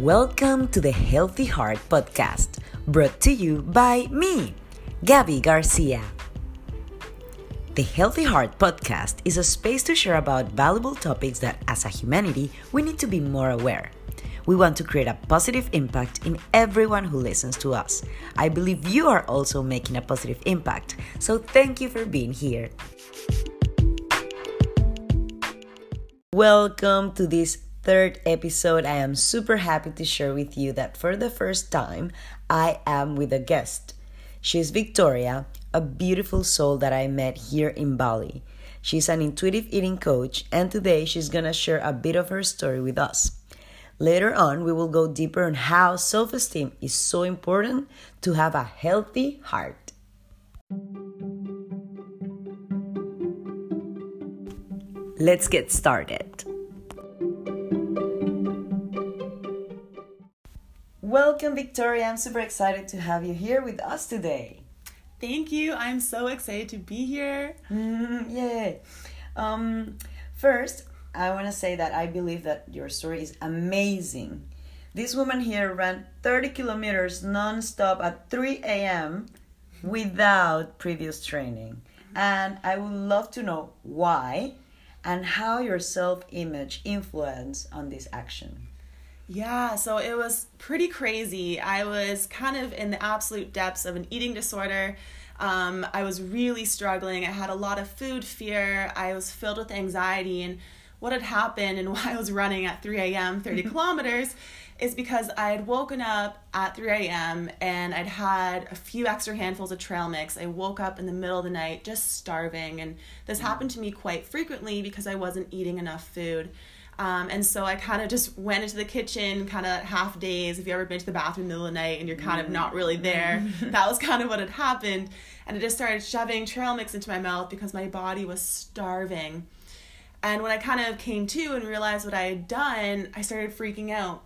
Welcome to the Healthy Heart Podcast, brought to you by me, Gabby Garcia. The Healthy Heart Podcast is a space to share about valuable topics that, as a humanity, we need to be more aware. We want to create a positive impact in everyone who listens to us. I believe you are also making a positive impact, so thank you for being here. Welcome to this third episode. I am super happy to share with you that for the first time, I am with a guest. She's Victoria, a beautiful soul that I met here in Bali. She's an intuitive eating coach, and today she's gonna share a bit of her story with us. Later on, we will go deeper on how self esteem is so important to have a healthy heart. Let's get started. Welcome, Victoria. I'm super excited to have you here with us today. Thank you. I'm so excited to be here. Mm, yay. Um, first, I want to say that I believe that your story is amazing. This woman here ran 30 kilometers non-stop at 3 a.m. without previous training. And I would love to know why and how your self-image influenced on this action. Yeah, so it was pretty crazy. I was kind of in the absolute depths of an eating disorder. Um, I was really struggling. I had a lot of food fear. I was filled with anxiety. And what had happened and why I was running at 3 a.m., 30 kilometers, is because I had woken up at 3 a.m. and I'd had a few extra handfuls of trail mix. I woke up in the middle of the night just starving. And this happened to me quite frequently because I wasn't eating enough food. Um, and so I kind of just went into the kitchen, kind of half days. If you ever been to the bathroom in the middle of the night and you're kind of not really there, that was kind of what had happened. And I just started shoving trail mix into my mouth because my body was starving. And when I kind of came to and realized what I had done, I started freaking out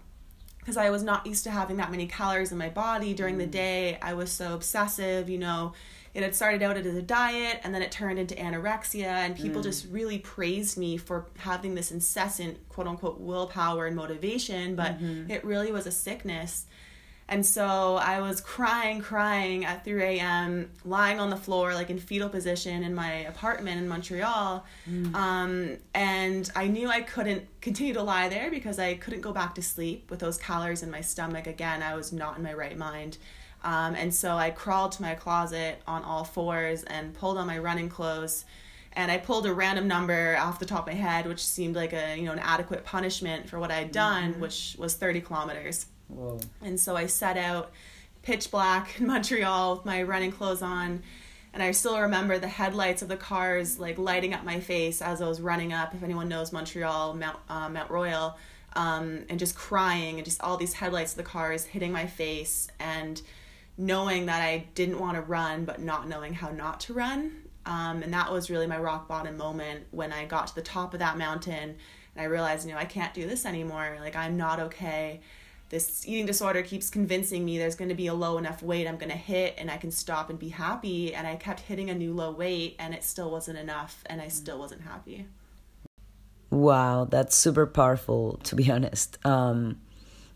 because I was not used to having that many calories in my body during the day. I was so obsessive, you know it had started out as a diet and then it turned into anorexia and people mm. just really praised me for having this incessant quote unquote willpower and motivation but mm-hmm. it really was a sickness and so I was crying, crying at 3 a.m., lying on the floor, like in fetal position in my apartment in Montreal. Mm. Um, and I knew I couldn't continue to lie there because I couldn't go back to sleep with those calories in my stomach. Again, I was not in my right mind. Um, and so I crawled to my closet on all fours and pulled on my running clothes. And I pulled a random number off the top of my head, which seemed like a you know an adequate punishment for what I had done, mm-hmm. which was 30 kilometers. Whoa. And so I set out, pitch black in Montreal with my running clothes on, and I still remember the headlights of the cars like lighting up my face as I was running up. If anyone knows Montreal, Mount uh, Mount Royal, um, and just crying, and just all these headlights of the cars hitting my face, and knowing that I didn't want to run, but not knowing how not to run. Um, and that was really my rock bottom moment when I got to the top of that mountain and I realized, you know, I can't do this anymore. Like, I'm not okay. This eating disorder keeps convincing me there's going to be a low enough weight I'm going to hit and I can stop and be happy. And I kept hitting a new low weight and it still wasn't enough and I still wasn't happy. Wow, that's super powerful, to be honest. Um,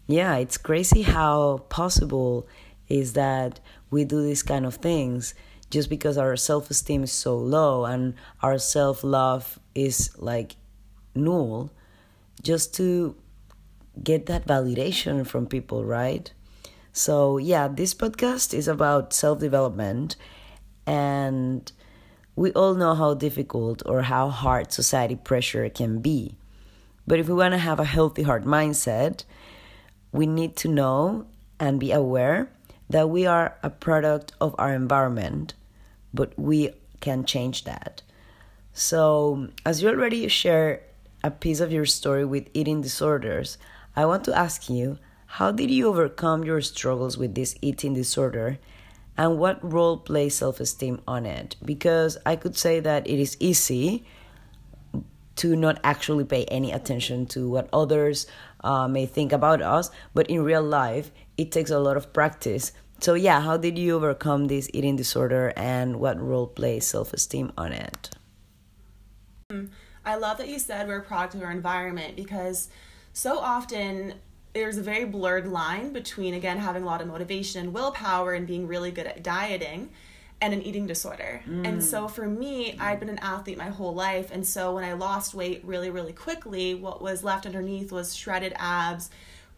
yeah, it's crazy how possible is that we do these kind of things just because our self esteem is so low and our self love is like null, just to get that validation from people, right? So, yeah, this podcast is about self development, and we all know how difficult or how hard society pressure can be. But if we want to have a healthy heart mindset, we need to know and be aware that we are a product of our environment, but we can change that. So, as you already share a piece of your story with eating disorders, I want to ask you how did you overcome your struggles with this eating disorder and what role plays self esteem on it? Because I could say that it is easy to not actually pay any attention to what others uh, may think about us, but in real life, it takes a lot of practice. So, yeah, how did you overcome this eating disorder and what role plays self esteem on it? I love that you said we're a product of our environment because so often there's a very blurred line between again having a lot of motivation and willpower and being really good at dieting and an eating disorder. Mm. And so for me, I'd been an athlete my whole life. And so when I lost weight really, really quickly, what was left underneath was shredded abs,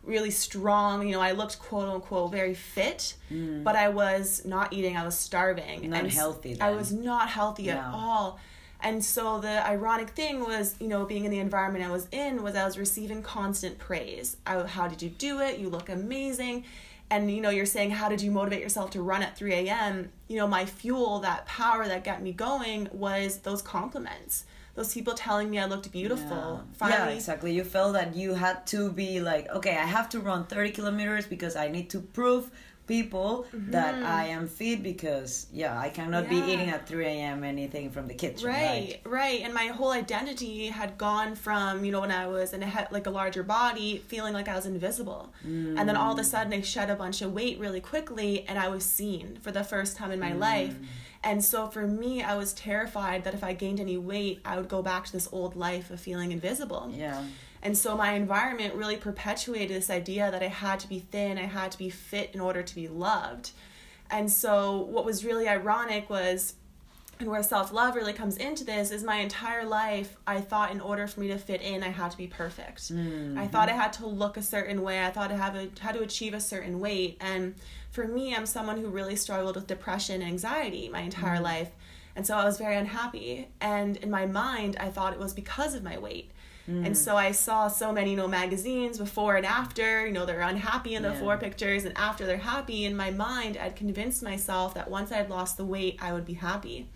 really strong. You know, I looked quote unquote very fit, mm. but I was not eating, I was starving. Not and healthy. Then. I was not healthy no. at all. And so the ironic thing was, you know, being in the environment I was in was I was receiving constant praise. I, how did you do it? You look amazing and you know you're saying how did you motivate yourself to run at 3 a.m you know my fuel that power that got me going was those compliments those people telling me i looked beautiful. Yeah. Finally, yeah exactly. You felt that you had to be like okay i have to run 30 kilometers because i need to prove people mm-hmm. that I am fit because yeah I cannot yeah. be eating at 3 a.m. anything from the kitchen right, right right and my whole identity had gone from you know when I was in a head, like a larger body feeling like I was invisible mm. and then all of a mm. sudden I shed a bunch of weight really quickly and I was seen for the first time in my mm. life and so for me I was terrified that if I gained any weight I would go back to this old life of feeling invisible yeah and so my environment really perpetuated this idea that I had to be thin, I had to be fit in order to be loved. And so what was really ironic was and where self-love really comes into this is my entire life i thought in order for me to fit in i had to be perfect mm-hmm. i thought i had to look a certain way i thought i had, a, had to achieve a certain weight and for me i'm someone who really struggled with depression and anxiety my entire mm-hmm. life and so i was very unhappy and in my mind i thought it was because of my weight Mm. And so I saw so many, you know, magazines before and after, you know, they're unhappy in the yeah. four pictures and after they're happy. In my mind, I'd convinced myself that once I'd lost the weight, I would be happy.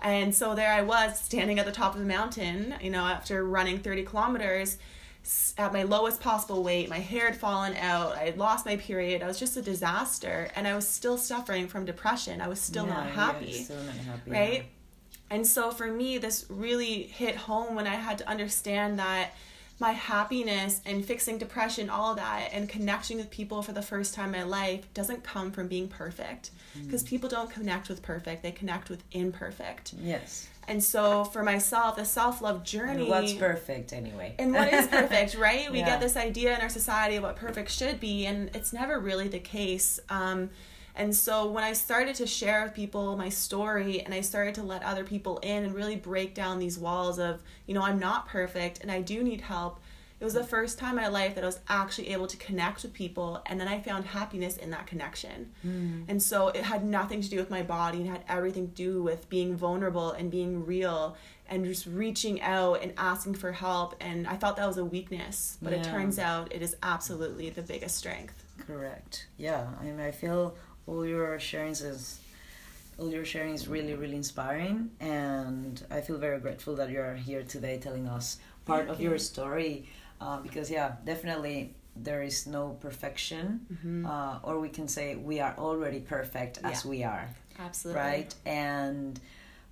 And so there I was standing at the top of the mountain, you know, after running 30 kilometers at my lowest possible weight. My hair had fallen out. I had lost my period. I was just a disaster. And I was still suffering from depression. I was still yeah, not happy. Still not happy. Right? And so for me, this really hit home when I had to understand that my happiness and fixing depression, all that, and connecting with people for the first time in my life doesn't come from being perfect. Because mm. people don't connect with perfect, they connect with imperfect. Yes. And so for myself, the self love journey. And what's perfect anyway? And what is perfect, right? We yeah. get this idea in our society of what perfect should be, and it's never really the case. Um, and so when I started to share with people my story and I started to let other people in and really break down these walls of, you know, I'm not perfect and I do need help, it was the first time in my life that I was actually able to connect with people and then I found happiness in that connection. Mm. And so it had nothing to do with my body and had everything to do with being vulnerable and being real and just reaching out and asking for help and I thought that was a weakness, but yeah. it turns out it is absolutely the biggest strength. Correct. Yeah. I mean I feel all your sharings is all your sharing is really really inspiring and i feel very grateful that you're here today telling us part Thank of you. your story uh, because yeah definitely there is no perfection mm-hmm. uh, or we can say we are already perfect as we are absolutely right and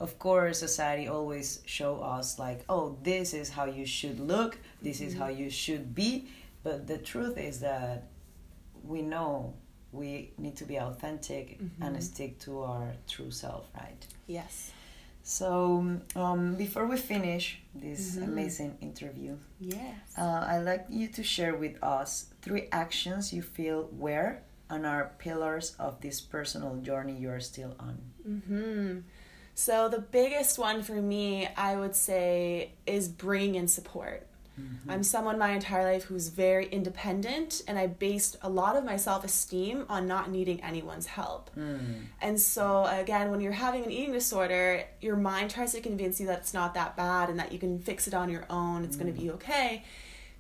of course society always show us like oh this is how you should look this mm-hmm. is how you should be but the truth is that we know we need to be authentic mm-hmm. and stick to our true self, right? Yes. So, um, before we finish this mm-hmm. amazing interview, yes, uh, I'd like you to share with us three actions you feel were and are pillars of this personal journey you are still on. Mm-hmm. So, the biggest one for me, I would say, is bringing in support. Mm-hmm. I'm someone my entire life who's very independent, and I based a lot of my self esteem on not needing anyone's help. Mm. And so, again, when you're having an eating disorder, your mind tries to convince you that it's not that bad and that you can fix it on your own, it's mm. going to be okay.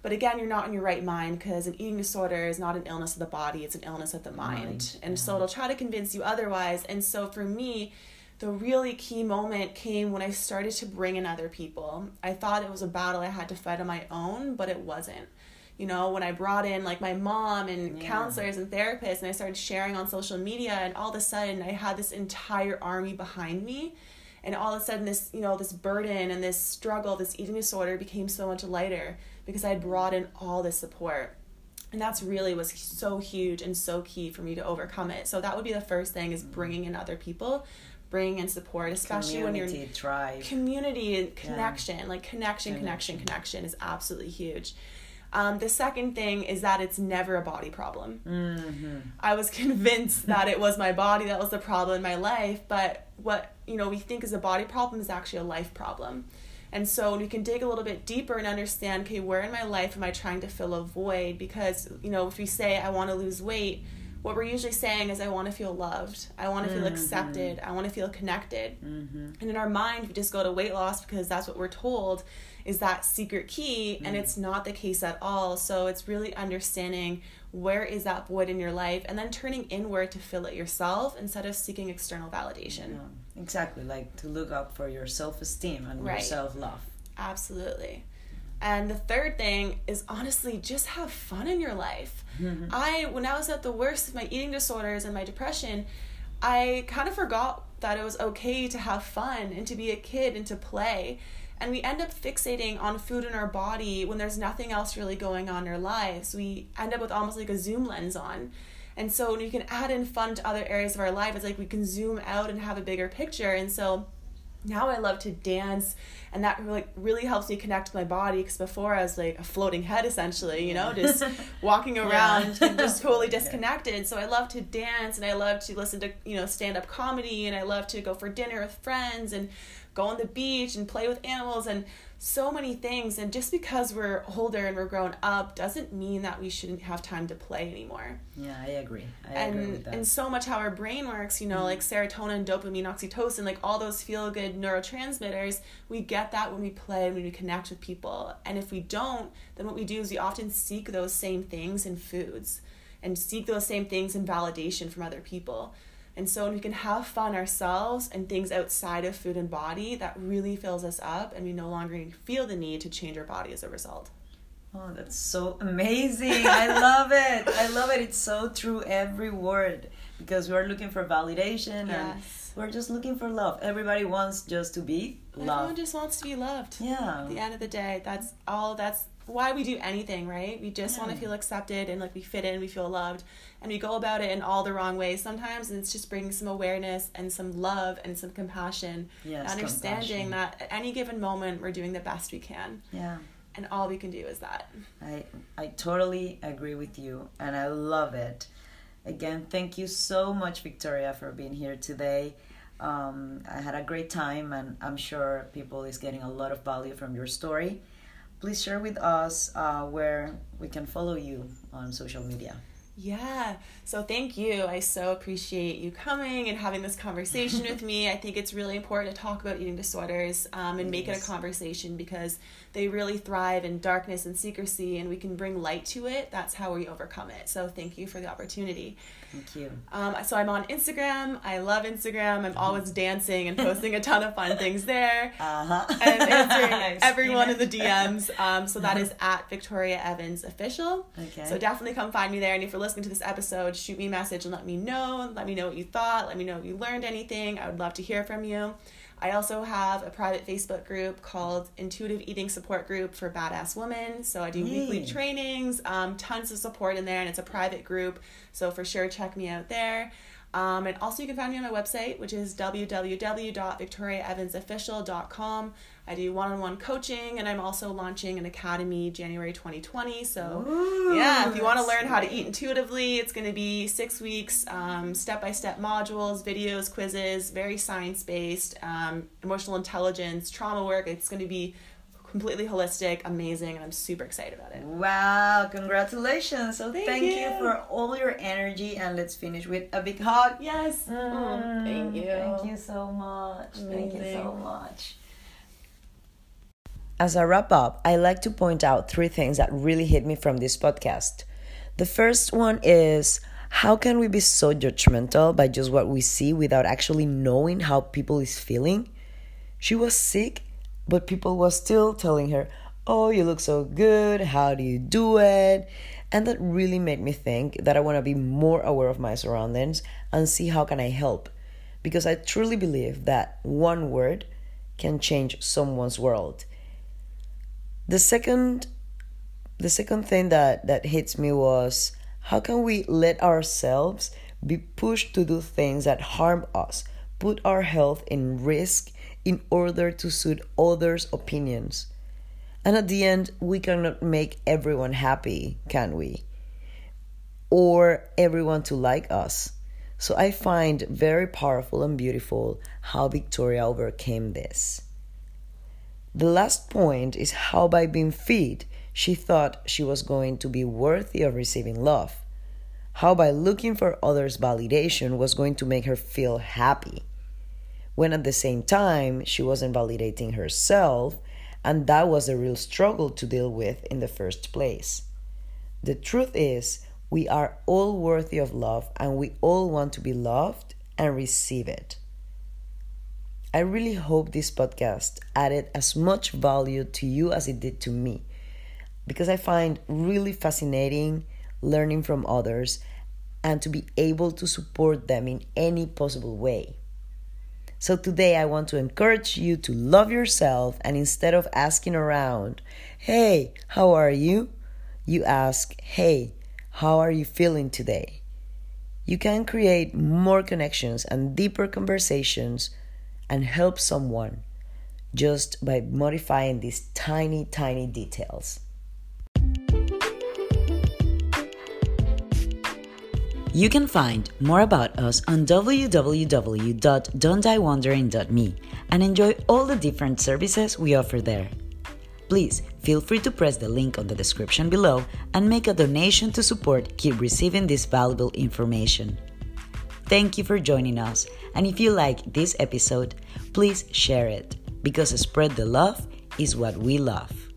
But again, you're not in your right mind because an eating disorder is not an illness of the body, it's an illness of the mind. mind. And yeah. so it'll try to convince you otherwise. And so for me, the really key moment came when I started to bring in other people. I thought it was a battle I had to fight on my own, but it wasn't. You know, when I brought in like my mom and yeah. counselors and therapists and I started sharing on social media and all of a sudden I had this entire army behind me and all of a sudden this, you know, this burden and this struggle, this eating disorder became so much lighter because I brought in all this support and that's really was so huge and so key for me to overcome it so that would be the first thing is mm-hmm. bringing in other people bring and support, especially community, when you're tribe. community and connection, yeah. like connection, connection, connection, connection is absolutely huge. Um, the second thing is that it's never a body problem. Mm-hmm. I was convinced that it was my body that was the problem in my life, but what you know we think is a body problem is actually a life problem. And so we can dig a little bit deeper and understand, okay, where in my life am I trying to fill a void? Because you know, if we say I want to lose weight, what we're usually saying is I want to feel loved. I want to feel Mm-hmm. accepted. I want to feel connected. Mm-hmm. And in our mind, we just go to weight loss because that's what we're told is that secret key, and Mm. it's not the case at all. So it's really understanding where is that void in your life and then turning inward to fill it yourself instead of seeking external validation. Yeah, exactly. Like to look up for your self esteem and your self love. Absolutely. And the third thing is honestly just have fun in your life. Mm-hmm. I when I was at the worst of my eating disorders and my depression, I kind of forgot that it was okay to have fun and to be a kid and to play. And we end up fixating on food in our body when there's nothing else really going on in our lives. We end up with almost like a zoom lens on. And so when we can add in fun to other areas of our life, it's like we can zoom out and have a bigger picture. And so now I love to dance, and that really really helps me connect with my body. Because before I was like a floating head, essentially, you know, just walking around and just totally disconnected. So I love to dance, and I love to listen to you know stand up comedy, and I love to go for dinner with friends, and go on the beach and play with animals, and so many things. And just because we're older and we're grown up doesn't mean that we shouldn't have time to play anymore Yeah, I agree. I agree with and that. and so much how our brain works you know mm-hmm. like serotonin dopamine oxytocin like all those feel good neurotransmitters we get that when we play when we connect with people and if we don't then what we do is we often seek those same things in foods and seek those same things in validation from other people and so when we can have fun ourselves and things outside of food and body that really fills us up and we no longer feel the need to change our body as a result Oh, that's so amazing. I love it. I love it. It's so true, every word. Because we're looking for validation Yes. and we're just looking for love. Everybody wants just to be loved. everyone just wants to be loved Yeah. at the end of the day that's all that's why we do anything right we just want to feel accepted and like we fit in we feel loved and we go about it in all the wrong ways sometimes and it's just bringing some awareness and some love and some compassion Yes, understanding compassion. that at any given moment we're doing the best we can Yeah. and all we can do is that I I totally agree with you and I love it. Again, thank you so much, Victoria, for being here today. Um, I had a great time, and I'm sure people is getting a lot of value from your story. Please share with us uh, where we can follow you on social media. Yeah. So thank you. I so appreciate you coming and having this conversation with me. I think it's really important to talk about eating disorders um, and make it a conversation because they really thrive in darkness and secrecy, and we can bring light to it. That's how we overcome it. So thank you for the opportunity. Thank you. Um, so I'm on Instagram. I love Instagram. I'm always dancing and posting a ton of fun things there. Uh huh. and answering everyone in the DMs. Um, so that is at Victoria Evans Official. Okay. So definitely come find me there. And if you're listening to this episode, shoot me a message and let me know. Let me know what you thought. Let me know if you learned anything. I would love to hear from you. I also have a private Facebook group called Intuitive Eating Support Group for Badass Women. So I do weekly trainings, um, tons of support in there, and it's a private group. So for sure, check me out there. Um, and also, you can find me on my website, which is www.victoriaevansofficial.com. I do one on one coaching, and I'm also launching an academy January 2020. So, Ooh, yeah, if you want to learn how to eat intuitively, it's going to be six weeks, step by step modules, videos, quizzes, very science based, um, emotional intelligence, trauma work. It's going to be completely holistic, amazing, and I'm super excited about it. Wow, congratulations. So Thank thank, you. you. for all your energy and let's finish with a big hug. Yes. Mm, oh, thank you. Thank you so much. Thank you so much. As a wrap up, I like to point out three things that really hit me from this podcast. The first one is how can we be so judgmental by just what we see without actually knowing how people is feeling? She was sick, but people were still telling her, "Oh, you look so good. How do you do it?" And that really made me think that I want to be more aware of my surroundings and see how can I help. Because I truly believe that one word can change someone's world. The second the second thing that that hits me was how can we let ourselves be pushed to do things that harm us put our health in risk in order to suit others opinions And at the end, we cannot make everyone happy, can we? Or everyone to like us. So I find very powerful and beautiful how Victoria overcame this. The last point is how by being fit, she thought she was going to be worthy of receiving love. How by looking for others' validation was going to make her feel happy. When at the same time, she wasn't validating herself, and that was a real struggle to deal with in the first place. The truth is, we are all worthy of love and we all want to be loved and receive it. I really hope this podcast added as much value to you as it did to me because I find really fascinating learning from others and to be able to support them in any possible way. So today I want to encourage you to love yourself and instead of asking around, "Hey, how are you?" you ask, "Hey, how are you feeling today?" You can create more connections and deeper conversations and help someone just by modifying these tiny, tiny details. You can find more about us on www.dontdiewondering.me and enjoy all the different services we offer there. Please feel free to press the link on the description below and make a donation to support keep receiving this valuable information. Thank you for joining us. And if you like this episode, please share it because spread the love is what we love.